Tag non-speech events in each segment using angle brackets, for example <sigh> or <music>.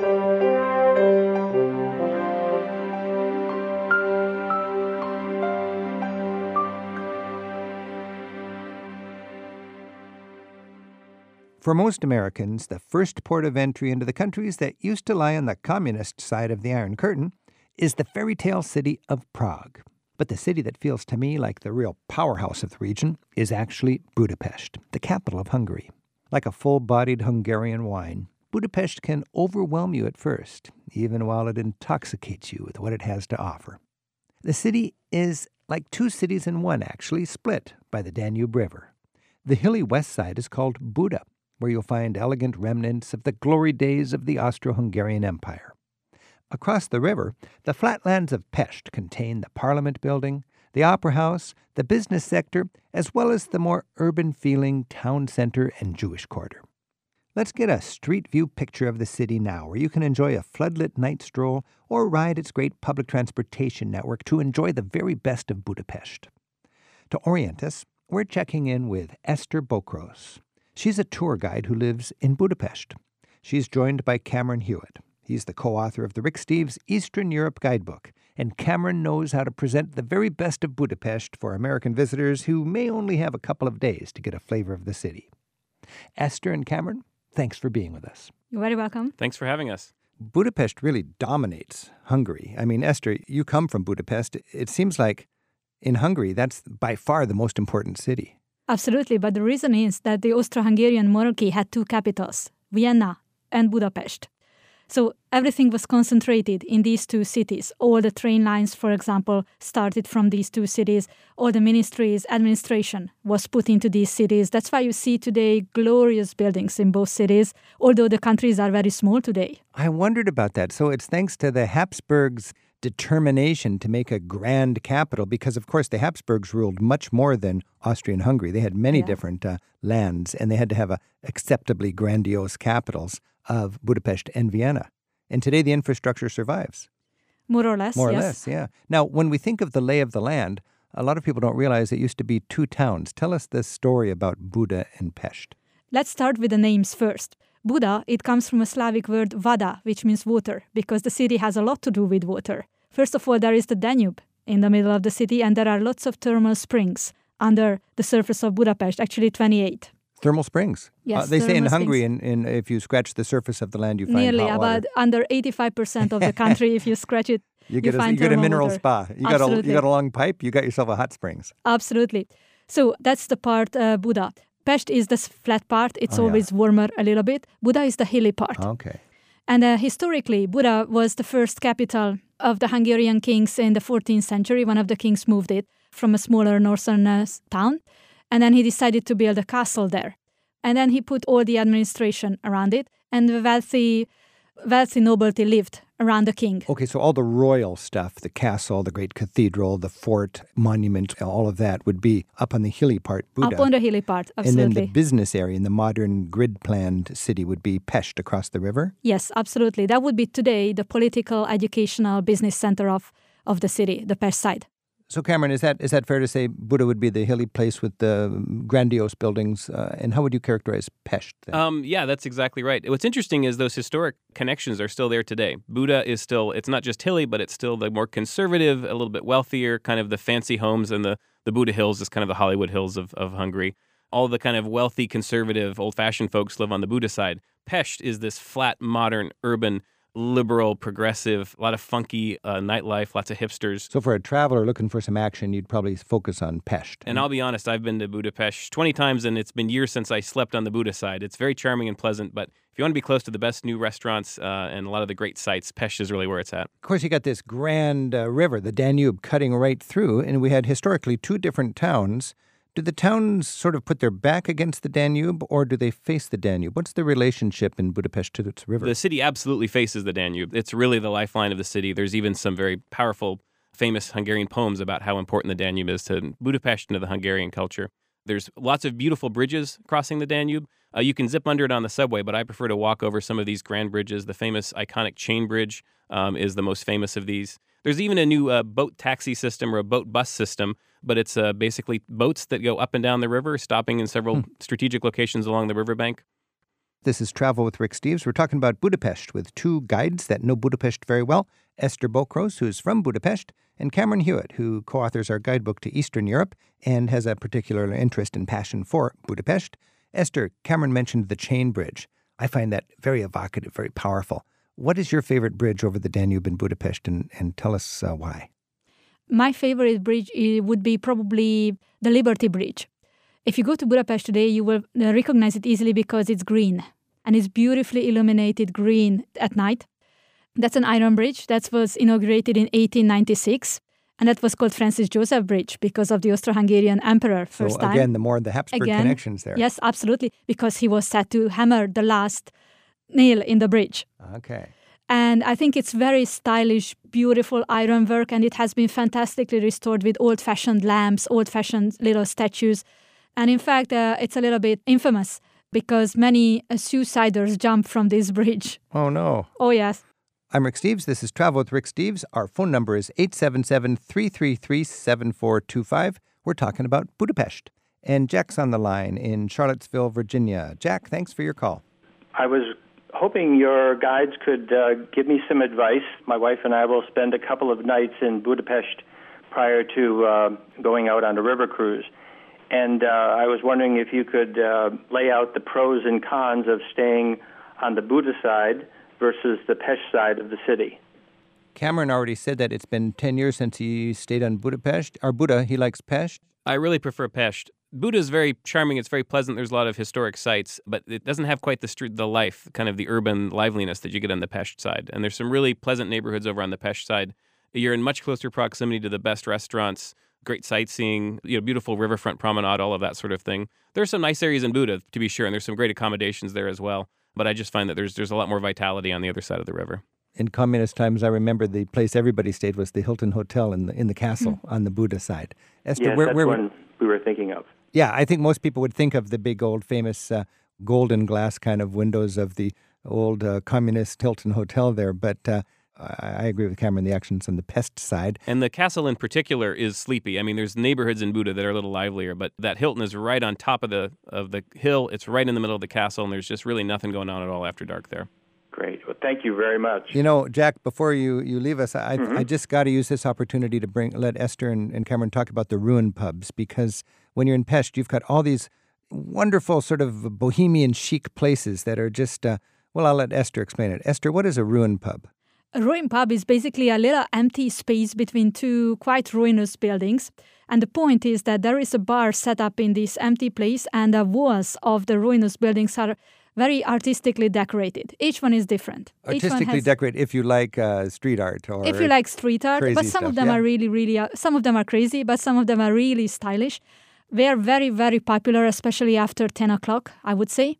For most Americans, the first port of entry into the countries that used to lie on the communist side of the Iron Curtain is the fairy tale city of Prague. But the city that feels to me like the real powerhouse of the region is actually Budapest, the capital of Hungary. Like a full bodied Hungarian wine, Budapest can overwhelm you at first, even while it intoxicates you with what it has to offer. The city is like two cities in one, actually, split by the Danube River. The hilly west side is called Buda, where you'll find elegant remnants of the glory days of the Austro Hungarian Empire. Across the river, the flatlands of Pest contain the Parliament building, the Opera House, the business sector, as well as the more urban feeling town center and Jewish quarter. Let's get a street view picture of the city now, where you can enjoy a floodlit night stroll or ride its great public transportation network to enjoy the very best of Budapest. To orient us, we're checking in with Eszter Bokros. She's a tour guide who lives in Budapest. She's joined by Cameron Hewitt. He's the co author of the Rick Steves Eastern Europe Guidebook, and Cameron knows how to present the very best of Budapest for American visitors who may only have a couple of days to get a flavor of the city. Eszter and Cameron, thanks for being with us. You're very welcome. Thanks for having us. Budapest really dominates Hungary. I mean, Eszter, you come from Budapest. It seems like in Hungary, that's by far the most important city. Absolutely, but the reason is that the Austro Hungarian monarchy had two capitals, Vienna and Budapest. So everything was concentrated in these two cities. All the train lines, for example, started from these two cities. All the ministries, administration was put into these cities. That's why you see today glorious buildings in both cities, although the countries are very small today. I wondered about that. So it's thanks to the Habsburgs determination to make a grand capital because, of course, the Habsburgs ruled much more than Austrian Hungary. They had many yeah. different uh, lands and they had to have a acceptably grandiose capitals of Budapest and Vienna. And today the infrastructure survives. More or less. More or yes. less, yeah. Now, when we think of the lay of the land, a lot of people don't realize it used to be two towns. Tell us the story about Buda and Pest. Let's start with the names first. Buda, it comes from a Slavic word vada, which means water, because the city has a lot to do with water. First of all, there is the Danube in the middle of the city, and there are lots of thermal springs under the surface of Budapest, actually 28. Thermal springs. Yes, uh, they say in. Hungary, in, in, if you scratch the surface of the land, you find nearly hot about water. under 85% of the <laughs> country. if you scratch it, you get, you a, you get a mineral water. spa. You got a you got a long pipe. You got yourself a hot springs. Absolutely. So that's the part uh, Buda. Pest is the flat part. It's Oh, yeah. always warmer a little bit. Buda is the hilly part. Okay. And uh, historically, Buda was the first capital of the Hungarian kings in the 14th century. One of the kings moved it from a smaller northern uh, town. And then he decided to build a castle there. And then he put all the administration around it. And the wealthy, wealthy nobility lived around the king. Okay, so all the royal stuff, the castle, the great cathedral, the fort, monument, all of that would be up on the hilly part, Buda. Up on the hilly part, absolutely. and then the business area in the modern grid planned city would be Pest across the river. Yes, absolutely. That would be today the political, educational, business center of, of the city, the Pest side. So, Cameron, is that is that fair to say Buda would be the hilly place with the grandiose buildings? Uh, and how would you characterize Pest? Um, yeah, that's exactly right. What's interesting is those historic connections are still there today. Buda is still, it's not just hilly, but it's still the more conservative, a little bit wealthier, kind of the fancy homes and the, the Buda Hills is kind of the Hollywood Hills of, of Hungary. All the kind of wealthy, conservative, old fashioned folks live on the Buda side. Pest is this flat, modern, urban, liberal, progressive, a lot of funky uh, nightlife, lots of hipsters. so, for a traveler looking for some action, you'd probably focus on Pest. And I'll be honest, I've been to Budapest 20 times and it's been years since I slept on the Buda side. It's very charming and pleasant, but if you want to be close to the best new restaurants uh, and a lot of the great sites, Pest is really where it's at. Of course, you got this grand uh, river, the Danube, cutting right through, and we had historically two different towns. Do the towns sort of put their back against the Danube, or do they face the Danube? What's the relationship in Budapest to its river? The city absolutely faces the Danube. It's really the lifeline of the city. There's even some very powerful, famous Hungarian poems about how important the Danube is to Budapest and to the Hungarian culture. There's lots of beautiful bridges crossing the Danube. Uh, you can zip under it on the subway, but I prefer to walk over some of these grand bridges. The famous iconic chain bridge um, is the most famous of these. There's even a new uh, boat taxi system or a boat bus system, but it's uh, basically boats that go up and down the river, stopping in several strategic locations along the riverbank. This is Travel with Rick Steves. We're talking about Budapest with two guides that know Budapest very well Eszter Bokros, who's from Budapest, and Cameron Hewitt, who co authors our guidebook to Eastern Europe and has a particular interest and passion for Budapest. Eszter, Cameron mentioned the chain bridge. I find that very evocative, very powerful. What is your favorite bridge over the Danube in Budapest, and, and tell us uh, why? My favorite bridge would be probably the Liberty Bridge. If you go to Budapest today, you will uh, recognize it easily because it's green and it's beautifully illuminated green at night. That's an iron bridge that was inaugurated in 1896 and that was called Francis Joseph Bridge because of the Austro-Hungarian emperor first so time. again, the more the Habsburg again, connections there. Yes, absolutely, because he was set to hammer the last nail in the bridge. Okay. And I think it's very stylish, beautiful ironwork, and it has been fantastically restored with old-fashioned lamps, old-fashioned little statues. And in fact, uh, it's a little bit infamous because many uh, suiciders jump from this <laughs> bridge. Oh, no. Oh, yes. I'm Rick Steves. This is Travel with Rick Steves. Our phone number is 877 333 7425. We're talking about Budapest. And Jack's on the line in Charlottesville, Virginia. Jack, thanks for your call. I was hoping your guides could uh, give me some advice. My wife and I will spend a couple of nights in Budapest prior to uh, going out on a river cruise. And uh, I was wondering if you could uh, lay out the pros and cons of staying on the Buda side versus the Pest side of the city. Cameron already said that it's been 10 years since he stayed on Budapest. Or Buda, he likes Pest. I really prefer Pest. Buda is very charming. It's very pleasant. There's a lot of historic sites, but it doesn't have quite the street, the life, kind of the urban liveliness that you get on the Pest side. And there's some really pleasant neighborhoods over on the Pest side. You're in much closer proximity to the best restaurants, great sightseeing, you know, beautiful riverfront promenade, all of that sort of thing. There are some nice areas in Buda, to be sure, and there's some great accommodations there as well. But I just find that there's there's a lot more vitality on the other side of the river. In communist times, I remember the place everybody stayed was the Hilton Hotel in the in the castle mm. on the Buda side. Eszter, yes, where, that's where, one we were thinking of. Yeah, I think most people would think of the big old famous uh, golden glass kind of windows of the old uh, communist Hilton Hotel there, but uh, I agree with Cameron. The action's on the pest side, and the castle in particular is sleepy. I mean, there's neighborhoods in Buda that are a little livelier, but that Hilton is right on top of the of the hill. It's right in the middle of the castle, and there's just really nothing going on at all after dark there. Great. Well, thank you very much. You know, Jack, before you, you leave us, I, mm-hmm. I just got to use this opportunity to bring let Eszter and, and Cameron talk about the ruin pubs because when you're in Pest, you've got all these wonderful sort of bohemian chic places that are just. Uh, well, I'll let Eszter explain it. Eszter, what is a ruin pub? A ruin pub is basically a little empty space between two quite ruinous buildings. And the point is that there is a bar set up in this empty place, and the walls of the ruinous buildings are very artistically decorated. Each one is different. Artistically has, decorated, if you like uh, street art or if you like street art, but some stuff, of them yeah. are really, really. Uh, some of them are crazy, but some of them are really stylish. They are very, very popular, especially after ten o'clock. I would say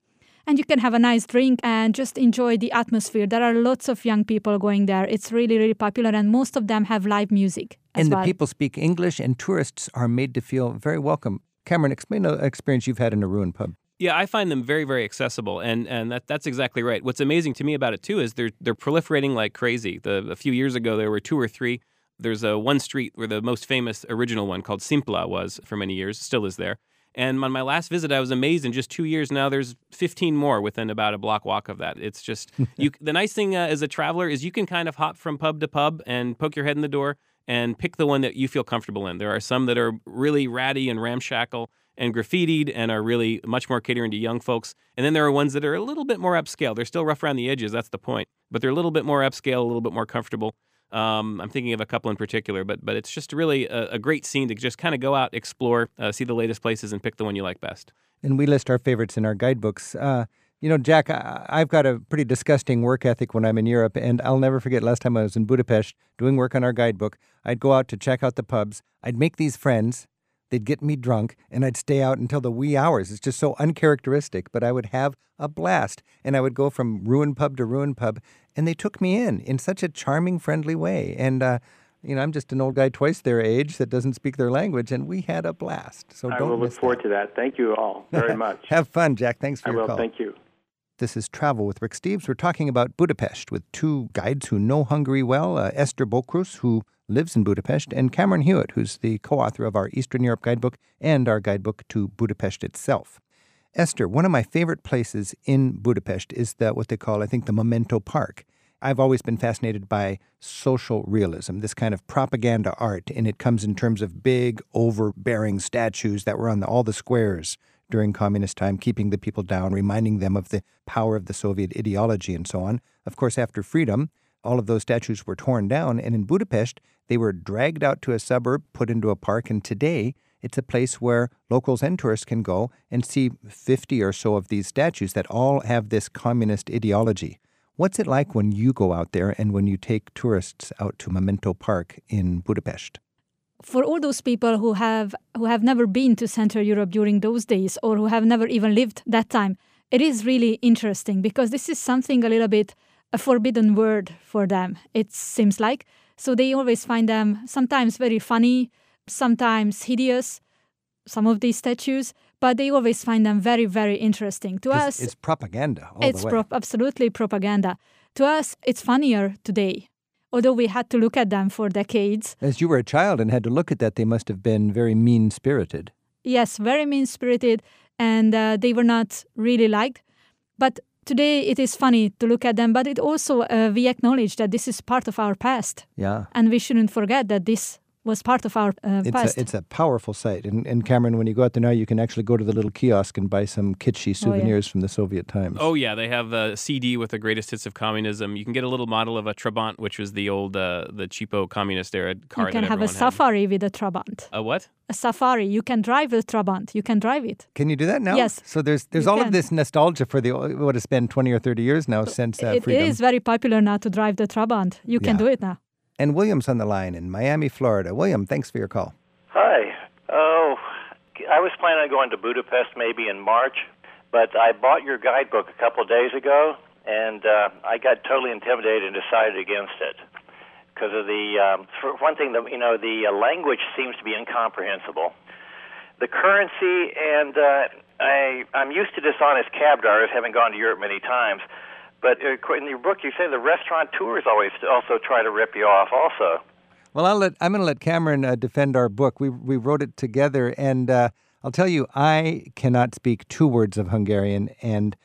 and you can have a nice drink and just enjoy the atmosphere. There are lots of young people going there. It's really, really popular, and most of them have live music. and well. the people speak English, and tourists are made to feel very welcome. Cameron, explain the experience you've had in a ruin pub. Yeah, I find them very, very accessible, and and that that's exactly right. What's amazing to me about it too is they're they're proliferating like crazy. The a few years ago there were two or three. There's a one street where the most famous original one called Szimpla was for many years, still is there. And on my last visit, I was amazed. In just two years now, there's 15 more within about a block walk of that. It's just <laughs> you. the nice thing uh, as a traveler is you can kind of hop from pub to pub and poke your head in the door and pick the one that you feel comfortable in. There are some that are really ratty and ramshackle and graffitied and are really much more catering to young folks. And then there are ones that are a little bit more upscale. They're still rough around the edges. That's the point. But they're a little bit more upscale, a little bit more comfortable. Um, I'm thinking of a couple in particular, but but it's just really a, a great scene to just kind of go out, explore, uh, see the latest places, and pick the one you like best. And we list our favorites in our guidebooks. Uh, you know, Jack, I, I've got a pretty disgusting work ethic when I'm in Europe, and I'll never forget last time I was in Budapest doing work on our guidebook. I'd go out to check out the pubs. I'd make these friends. They'd get me drunk, and I'd stay out until the wee hours. It's just so uncharacteristic, but I would have a blast. And I would go from ruin pub to ruin pub, and they took me in in such a charming, friendly way. And uh, you know, I'm just an old guy twice their age that doesn't speak their language, and we had a blast. So I don't will look forward that. to that. Thank you all <laughs> very much. Have fun, Jack. Thanks for I your will. call. Thank you. This is Travel with Rick Steves. We're talking about Budapest with two guides who know Hungary well uh, Eszter Bokros, who lives in Budapest, and Cameron Hewitt, who's the co author of our Eastern Europe guidebook and our guidebook to Budapest itself. Eszter, one of my favorite places in Budapest is the, what they call, I think, the Memento Park. I've always been fascinated by social realism, this kind of propaganda art, and it comes in terms of big, overbearing statues that were on the, all the squares during communist time, keeping the people down, reminding them of the power of the Soviet ideology and so on. Of course, after freedom, all of those statues were torn down, and in Budapest, they were dragged out to a suburb, put into a park, and today it's a place where locals and tourists can go and see 50 or so of these statues that all have this communist ideology. What's it like when you go out there and when you take tourists out to Memento Park in Budapest? For all those people who have who have never been to Central Europe during those days or who have never even lived that time, it is really interesting because this is something a little bit a forbidden word for them. It seems like so they always find them sometimes very funny, sometimes hideous. Some of these statues, but they always find them very, very interesting. To us, it's propaganda. it's pro- absolutely propaganda. To us, it's funnier today. Although we had to look at them for decades. As you were a child and had to look at that, they must have been very mean spirited. Yes, very mean spirited, and uh, they were not really liked. But today it is funny to look at them, but it also, uh, we acknowledge that this is part of our past. Yeah. And we shouldn't forget that this was part of our uh, it's past. A, it's a powerful site. And, and Cameron, when you go out there now, you can actually go to the little kiosk and buy some kitschy souvenirs oh, yeah. from the Soviet times. Oh, yeah. They have a CD with the greatest hits of communism. You can get a little model of a Trabant, which was the old, uh, the cheapo communist era car. You can have a had. safari with a Trabant. A what? A safari. You can drive a Trabant. You can drive it. Can you do that now? Yes. So there's there's all can. of this nostalgia for the what has been 20 or 30 years now since uh, it, freedom. It is very popular now to drive the Trabant. You can Yeah. do it now. And William's on the line in Miami, Florida. William, thanks for your call. Hi. Oh, I was planning on going to Budapest maybe in March, but I bought your guidebook a couple of days ago, and uh, I got totally intimidated and decided against it because of the. Um, for one thing, the you know the uh, language seems to be incomprehensible. The currency and uh, I I'm used to dishonest cab drivers, having gone to Europe many times. But uh, in your book, you say the restaurant tours always also try to rip you off. Also, Well, I'll let, I'm going to let Cameron uh, defend our book. We, we wrote it together, and uh, I'll tell you, I cannot speak two words of Hungarian, and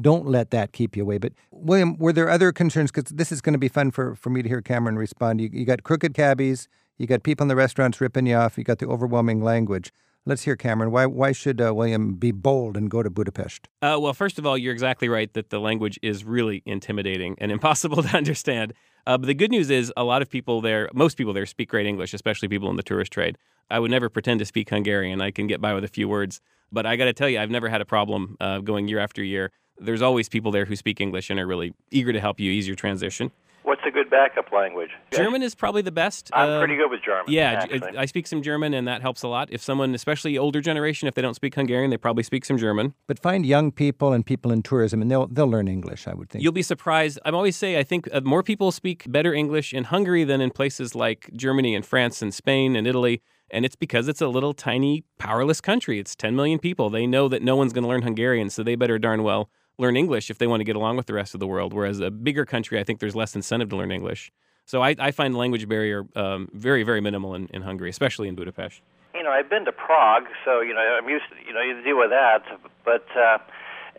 don't let that keep you away. But, William, were there other concerns? Because this is going to be fun for, for me to hear Cameron respond. You, you got crooked cabbies, you got people in the restaurants ripping you off, you got the overwhelming language. Let's hear Cameron. Why, why should uh, William be bold and go to Budapest? Uh, well, first of all, you're exactly right that the language is really intimidating and <laughs> impossible to understand. Uh, but the good news is, a lot of people there, most people there, speak great English, especially people in the tourist trade. I would never pretend to speak Hungarian. I can get by with a few words. But I got to tell you, I've never had a problem uh, going year after year. There's always people there who speak English and are really eager to help you ease your transition. What's a good backup language? German is probably the best. I'm Uh, pretty good with German. Yeah, actually. I speak some German, and that helps a lot. If someone, especially older generation, if they don't speak Hungarian, they probably speak some German. But find young people and people in tourism, and they'll, they'll learn English, I would think. You'll be surprised. I'm always say I think uh, more people speak better English in Hungary than in places like Germany and France and Spain and Italy. And it's because it's a little tiny, powerless country. It's 10 million people. They know that no one's going to learn Hungarian, so they better darn well learn English if they want to get along with the rest of the world. Whereas a bigger country, I think there's less incentive to learn English. So I, I find language barrier um, very, very minimal in, in Hungary, especially in Budapest. you know, I've been to Prague, so you know, I'm used to you know you deal with that. But uh,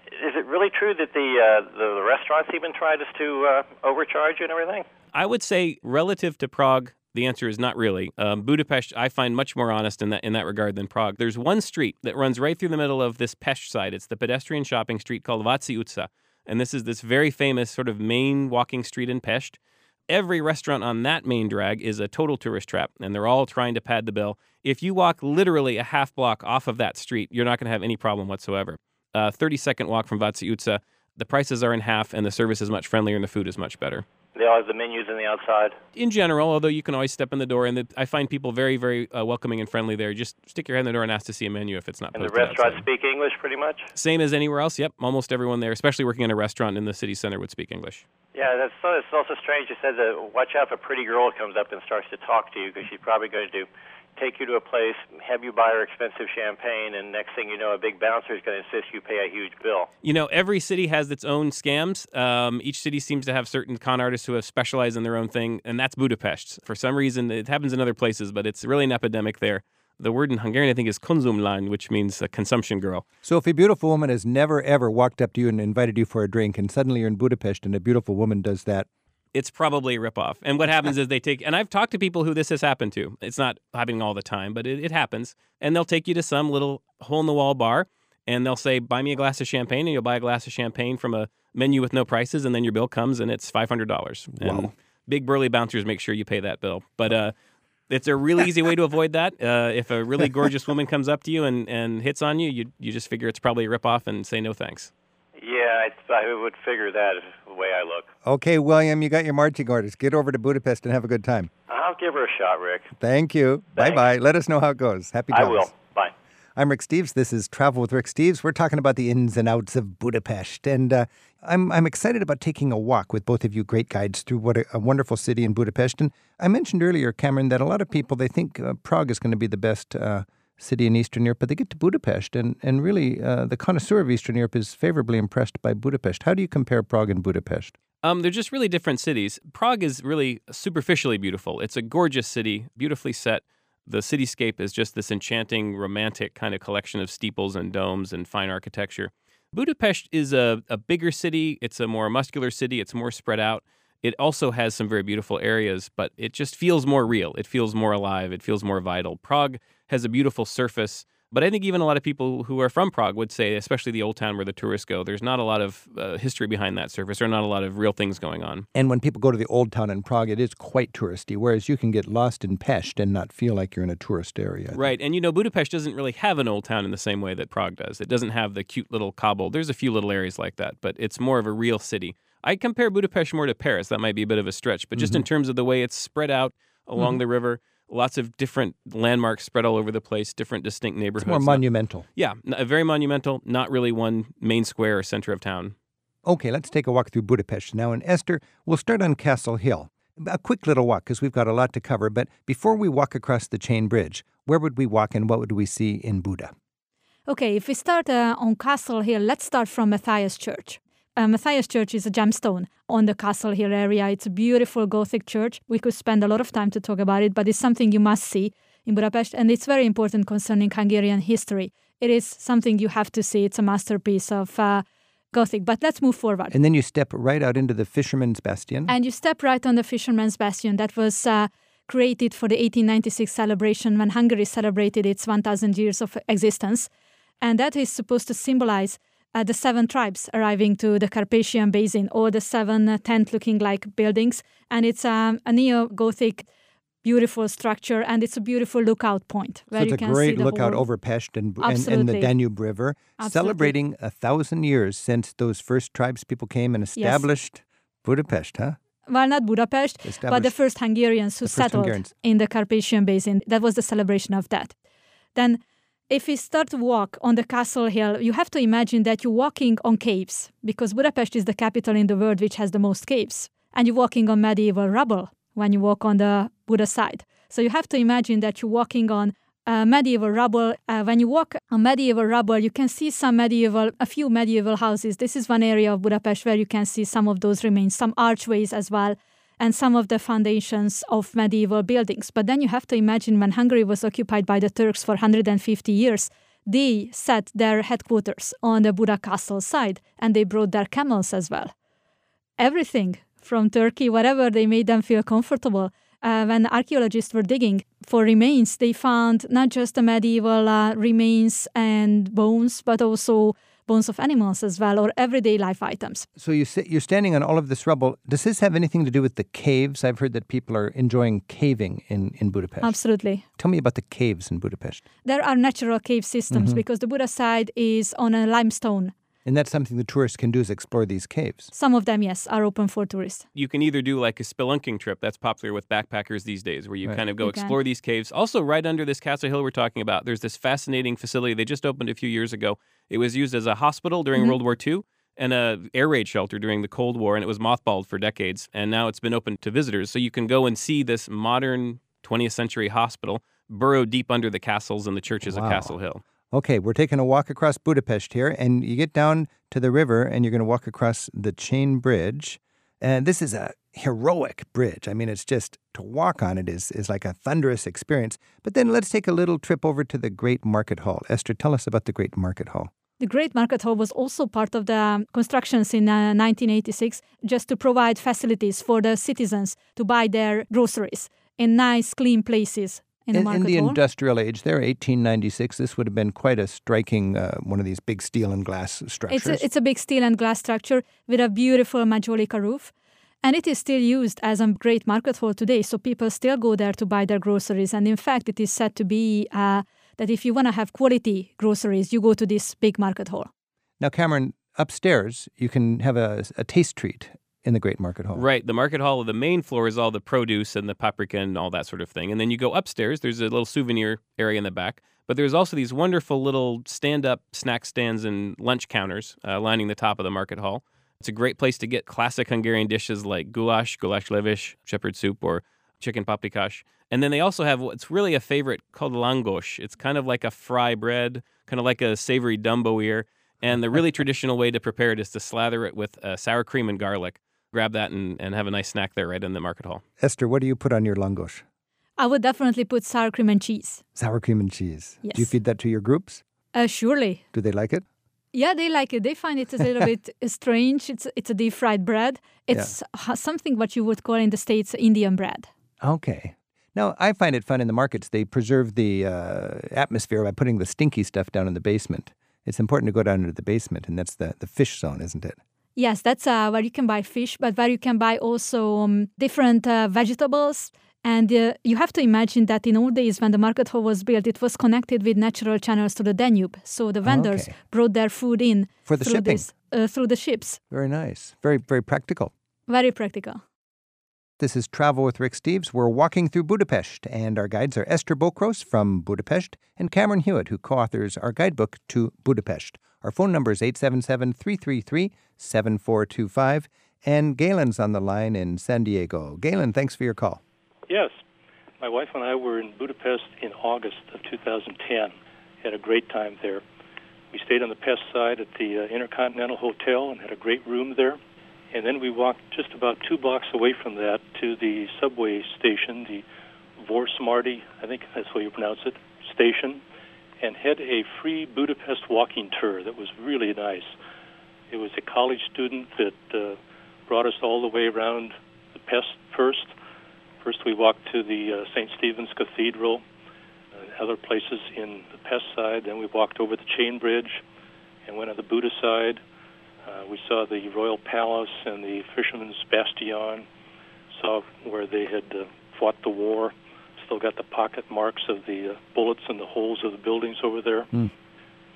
is it really true that the uh, the, the restaurants even tried us to uh, overcharge you and everything? I would say relative to Prague, the answer is not really. Um, Budapest, I find much more honest in that in that regard than Prague. There's one street that runs right through the middle of this Pest side. It's the pedestrian shopping street called Váci utca, and this is this very famous sort of main walking street in Pest. Every restaurant on that main drag is a total tourist trap, and they're all trying to pad the bill. If you walk literally a half block off of that street, you're not going to have any problem whatsoever. Uh, 30 second walk from Váci utca, the prices are in half, and the service is much friendlier, and the food is much better They all have the menus on the outside. in general, although you can always step in the door, and the, I find people very, very uh, welcoming and friendly there. Just stick your head in the door and ask to see a menu if it's not And the restaurants speak English pretty much. Same as anywhere else. Yep, almost everyone there, especially working in a restaurant in the city center, would speak English. Yeah, that's so, it's also strange. You said that watch out if a pretty girl comes up and starts to talk to you because she's probably going to take you to a place, have you buy her expensive champagne, and next thing you know, a big bouncer is going to insist you pay a huge bill. You know, every city has its own scams. Um, each city seems to have certain con artists who have specialized in their own thing, and that's Budapest. For some reason, it happens in other places, but it's really an epidemic there The word in Hungarian, I think, is konsumlány, which means a consumption girl. So if a beautiful woman has never ever walked up to you and invited you for a drink, and suddenly you're in Budapest and a beautiful woman does that, it's probably a ripoff. And what happens <laughs> is they take, and I've talked to people who this has happened to. It's not happening all the time, but it, it happens. And they'll take you to some little hole in the wall bar and they'll say, buy me a glass of champagne. And you'll buy a glass of champagne from a menu with no prices. And then your bill comes and it's $500. Wow. And big burly bouncers make sure you pay that bill. But, uh, it's a really <laughs> easy way to avoid that. Uh, if a really gorgeous woman comes up to you and, and hits on you, you, you just figure it's probably a ripoff and say no thanks. Yeah, I, I would figure that the way I look. Okay, William, you got your marching orders. Get over to Budapest and have a good time. I'll give her a shot, Rick. Thank you. Bye bye. Let us know how it goes. Happy I will. I'm Rick Steves. This is Travel with Rick Steves. We're talking about the ins and outs of Budapest, and uh, I'm I'm excited about taking a walk with both of you great guides through what a, a wonderful city in Budapest. And I mentioned earlier, Cameron, that a lot of people they think uh, Prague is going to be the best. Uh, City in Eastern Europe, but they get to Budapest, and and really, uh, the connoisseur of Eastern Europe is favorably impressed by Budapest. How do you compare Prague and Budapest? Um, they're just really different cities. Prague is really superficially beautiful. It's a gorgeous city, beautifully set. The cityscape is just this enchanting, romantic kind of collection of steeples and domes and fine architecture. Budapest is a, a bigger city. It's a more muscular city. It's more spread out. It also has some very beautiful areas, but it just feels more real. It feels more alive. It feels more vital. Prague has a beautiful surface, but I think even a lot of people who are from Prague would say, especially the old town where the tourists go, there's not a lot of uh, history behind that surface or not a lot of real things going on. And when people go to the old town in Prague, it is quite touristy, whereas you can get lost in Pest and not feel like you're in a tourist area. Right. And you know, Budapest doesn't really have an old town in the same way that Prague does. It doesn't have the cute little cobble. There's a few little areas like that, but it's more of a real city. I compare Budapest more to Paris. That might be a bit of a stretch, but just in terms of the way it's spread out along the river, lots of different landmarks spread all over the place, different distinct neighborhoods. It's more Not- monumental. yeah, n- uh, very monumental, not really one main square or center of town. Okay, let's take a walk through Budapest now. And Eszter, we'll start on Castle Hill. A quick little walk because we've got a lot to cover. But before we walk across the chain bridge, where would we walk and what would we see in Buda? Okay, if we start uh, on Castle Hill, let's start from Matthias Church. Uh, Matthias Church is a gemstone on the Castle Hill area. It's a beautiful Gothic church. We could spend a lot of time to talk about it, but it's something you must see in Budapest, and it's very important concerning Hungarian history. It is something you have to see. It's a masterpiece of uh, Gothic. But let's move forward. And then you step right out into the Fisherman's Bastion. And you step right on the Fisherman's Bastion that was uh, created for the 1896 celebration when Hungary celebrated its 1000 years of existence. And that is supposed to symbolize uh, the seven tribes arriving to the Carpathian Basin, or the seven uh, tent looking like buildings. And it's um, a neo Gothic, beautiful structure, and it's a beautiful lookout point so where it's you a can great see the lookout whole- over Pest and, and, and the Danube River, Absolutely. celebrating a thousand years since those first tribes people came and established Budapest, huh? well, not Budapest, but the first Hungarians who first settled Hungarians. in the Carpathian Basin. That was the celebration of that. Then, if you start to walk on the castle hill, you have to imagine that you're walking on caves because Budapest is the capital in the world which has the most caves. And you're walking on medieval rubble when you walk on the Buda side. So you have to imagine that you're walking on uh, medieval rubble. Uh, when you walk on medieval rubble, you can see some medieval, a few medieval houses. This is one area of Budapest where you can see some of those remains, some archways as well, and some of the foundations of medieval buildings. But then you have to imagine when Hungary was occupied by the Turks for 150 years, they set their headquarters on the Buda castle side and they brought their camels as well. Everything from Turkey, whatever they made them feel comfortable. Uh, when archaeologists were digging for remains, they found not just the medieval uh, remains and bones, but also bones of animals as well, or everyday life items. So you sit, you're standing on all of this rubble. Does this have anything to do with the caves? I've heard that people are enjoying caving in, in Budapest. Absolutely. Tell me about the caves in Budapest. There are natural cave systems mm-hmm. because the Buda side is on a limestone. And that's something the tourists can do is explore these caves. Some of them, yes, are open for tourists. You can either do like a spelunking trip that's popular with backpackers these days, where you Right. kind of go You can. explore these caves. Also, right under this castle hill we're talking about, there's this fascinating facility they just opened a few years ago. It was used as a hospital during Mm-hmm. World War II and a air raid shelter during the Cold War, and it was mothballed for decades. And now it's been open to visitors, so you can go and see this modern 20th century hospital burrow deep under the castles and the churches Wow. of Castle Hill. Okay, we're taking a walk across Budapest here, and you get down to the river, and you're going to walk across the chain bridge. And this is a heroic bridge. I mean, it's just to walk on it is, is like a thunderous experience. But then let's take a little trip over to the Great Market Hall. Eszter, tell us about the Great Market Hall. The Great Market Hall was also part of the constructions in uh, 1986 just to provide facilities for the citizens to buy their groceries in nice, clean places in the in, in the industrial age, there, 1896, this would have been quite a striking uh, one of these big steel and glass structures. It's a, it's a big steel and glass structure with a beautiful majolica roof. And it is still used as a great market hall today. So people still go there to buy their groceries. And in fact, it is said to be uh, that if you want to have quality groceries, you go to this big market hall. now, Cameron, upstairs, you can have a, a taste treat in the Great Market Hall. Right. The market hall, of the main floor is all the produce and the paprika and all that sort of thing. And then you go upstairs, there's a little souvenir area in the back. But there's also these wonderful little stand up snack stands and lunch counters uh, lining the top of the market hall. It's a great place to get classic Hungarian dishes like goulash, goulash leves, shepherd soup, or chicken paprikash. And then they also have what's really a favorite called langos. It's kind of like a fry bread, kind of like a savory Dumbo ear. And the really <laughs> traditional way to prepare it is to slather it with uh, sour cream and garlic. Grab that and, and have a nice snack there right in the market hall. Eszter, what do you put on your langos? I would definitely put sour cream and cheese. Sour cream and cheese. Do you feed that to your groups? Uh, surely. Do they like it? Yeah, they like it. They find it a little bit <laughs> strange. It's it's a deep fried bread. It's ha- something what you would call in the states Indian bread. Okay. Now, I find it fun in the markets. They preserve the uh, atmosphere by putting the stinky stuff down in the basement. It's important to go down into the basement, and that's the, the fish zone, isn't it? Yes, that's uh, where you can buy fish, but where you can buy also um, different uh, vegetables. And uh, you have to imagine that in old days, when the market hall was built, it was connected with natural channels to the Danube. So the vendors Okay. brought their food in For the through shipping. this uh, through the ships. Very nice. Very, very practical. Very practical. This is Travel with Rick Steves. We're walking through Budapest, and our guides are Eszter Bokros from Budapest and Cameron Hewitt, who co authors our guidebook to Budapest. Our phone number is 877 333 7425, and Galen's on the line in San Diego. Galen, thanks for your call. Yes. My wife and I were in Budapest in August of 2010. Had a great time there. We stayed on the Pest side at the uh, Intercontinental Hotel and had a great room there. And then we walked just about two blocks away from that to the subway station, the Vorsmarty, I think that's how you pronounce it, station, and had a free Budapest walking tour that was really nice. It was a college student that uh, brought us all the way around the Pest first. First, we walked to the uh, St. Stephen's Cathedral and other places in the Pest side. Then we walked over the Chain Bridge and went on the Buda side. Uh, we saw the Royal Palace and the Fisherman's Bastion. Saw where they had uh, fought the war. Still got the pocket marks of the uh, bullets in the holes of the buildings over there. Hmm.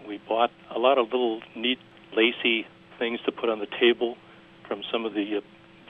We bought a lot of little neat, lacy things to put on the table from some of the uh,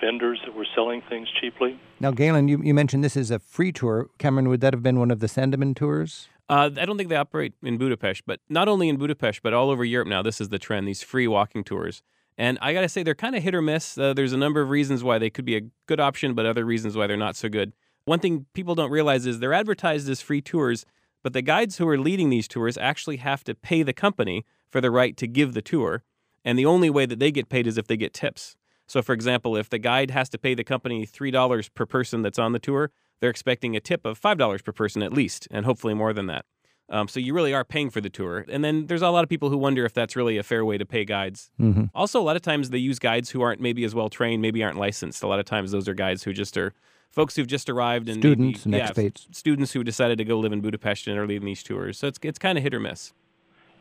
vendors that were selling things cheaply. Now, Galen, you, you mentioned this is a free tour. Cameron, would that have been one of the Sandeman tours? Uh, I don't think they operate in Budapest, but not only in Budapest, but all over Europe now. This is the trend, these free walking tours. And I got to say, they're kind of hit or miss. Uh, there's a number of reasons why they could be a good option, but other reasons why they're not so good. One thing people don't realize is they're advertised as free tours, but the guides who are leading these tours actually have to pay the company for the right to give the tour. And the only way that they get paid is if they get tips. So, for example, if the guide has to pay the company $3 per person that's on the tour, they're expecting a tip of $5 per person at least, and hopefully more than that. Um, so you really are paying for the tour. And then there's a lot of people who wonder if that's really a fair way to pay guides. Mm-hmm. Also, a lot of times they use guides who aren't maybe as well trained, maybe aren't licensed. A lot of times those are guides who just are folks who've just arrived and maybe- Students and yeah, expats. students who decided to go live in Budapest and are leading these tours. So it's it's kind of hit or miss.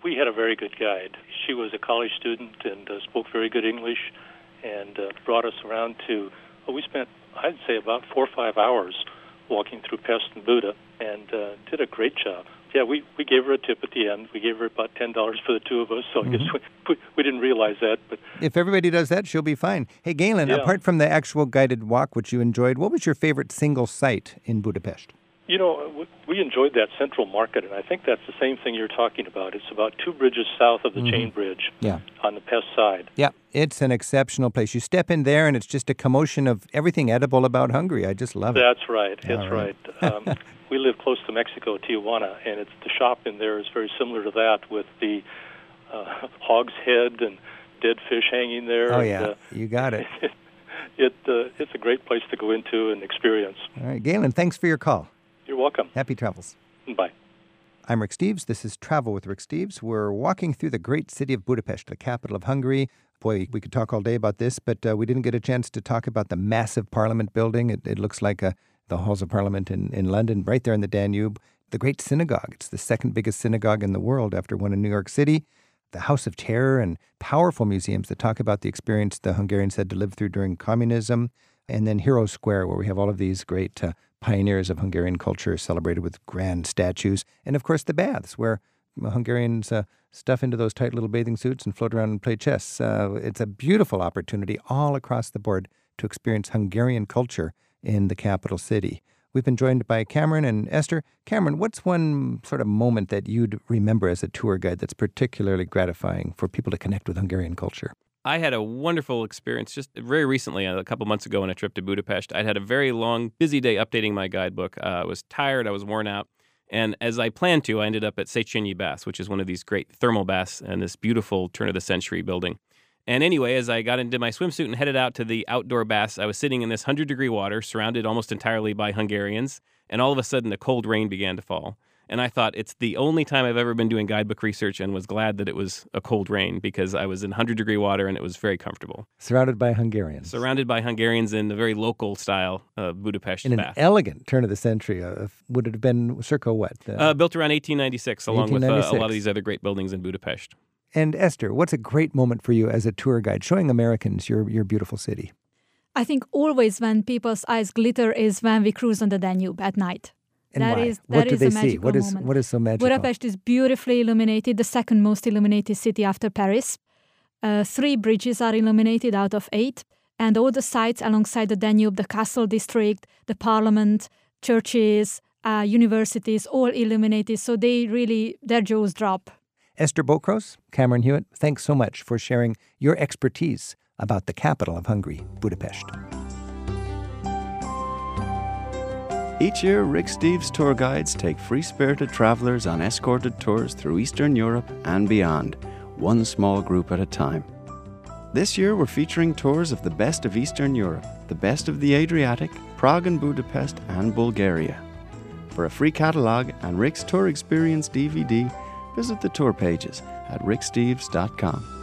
We had a very good guide. She was a college student and uh, spoke very good English and uh, brought us around to, well, we spent, I'd say, about four or five hours walking through Pest and Buda and uh, did a great job. Yeah, we, we gave her a tip at the end. We gave her about $10 for the two of us, so I guess we, mm-hmm. <laughs> we, we didn't realize that. But If everybody does that, she'll be fine. Hey, Galen, Yeah. apart from the actual guided walk, which you enjoyed, what was your favorite single site in Budapest? You know, we enjoyed that central market, and I think that's the same thing you're talking about. It's about two bridges south of the Chain Bridge Yeah. on the Pest side. Yeah, it's an exceptional place. You step in there, and it's just a commotion of everything edible about Hungary. I just love it. That's right. That's right. right. <laughs> Um, we live close to Mexico, Tijuana, and it's the shop in there is very similar to that with the uh, hog's head and dead fish hanging there. Oh and, yeah, uh, you got it. <laughs> it uh, it's a great place to go into and experience. All right, Galen, thanks for your call. You're welcome. Happy travels. Bye. I'm Rick Steves. This is Travel with Rick Steves. We're walking through the great city of Budapest, the capital of Hungary. Boy, we could talk all day about this, but uh, we didn't get a chance to talk about the massive Parliament building. It, it looks like uh, the halls of Parliament in, in London, right there in the Danube. The Great Synagogue. It's the second biggest synagogue in the world after one in New York City. The House of Terror and powerful museums that talk about the experience the Hungarians had to live through during communism. And then Hero Square, where we have all of these great uh, pioneers of Hungarian culture celebrated with grand statues. And of course, the baths, where Hungarians uh, stuff into those tight little bathing suits and float around and play chess. Uh, it's a beautiful opportunity all across the board to experience Hungarian culture in the capital city. We've been joined by Cameron and Eszter. Cameron, what's one sort of moment that you'd remember as a tour guide that's particularly gratifying for people to connect with Hungarian culture? I had a wonderful experience just very recently, a couple months ago on a trip to Budapest. I'd had a very long, busy day updating my guidebook. Uh, I was tired, I was worn out. And as I planned to, I ended up at Széchenyi Baths, which is one of these great thermal baths and this beautiful turn of the century building. And anyway, as I got into my swimsuit and headed out to the outdoor baths, I was sitting in this 100 degree water surrounded almost entirely by Hungarians. And all of a sudden, a cold rain began to fall. And I thought it's the only time I've ever been doing guidebook research and was glad that it was a cold rain because I was in 100 degree water and it was very comfortable. Surrounded by Hungarians. Surrounded by Hungarians in the very local style of Budapest in bath. an elegant turn of the century. Uh, would it have been circa what? Uh, uh, built around 1896, along 1896. with uh, a lot of these other great buildings in Budapest. And Eszter, what's a great moment for you as a tour guide showing Americans your, your beautiful city? I think always when people's eyes glitter is when we cruise on the Danube at night. And that why? is what that do is they a see? What is moment. what is so magical? Budapest is beautifully illuminated, the second most illuminated city after Paris. Uh, three bridges are illuminated out of eight, and all the sites alongside the Danube, the castle district, the parliament, churches, uh, universities, all illuminated. So they really their jaws drop. Eszter Bokros, Cameron Hewitt, thanks so much for sharing your expertise about the capital of Hungary, Budapest. Each year, Rick Steves tour guides take free spirited travelers on escorted tours through Eastern Europe and beyond, one small group at a time. This year, we're featuring tours of the best of Eastern Europe, the best of the Adriatic, Prague and Budapest, and Bulgaria. For a free catalogue and Rick's Tour Experience DVD, visit the tour pages at ricksteves.com.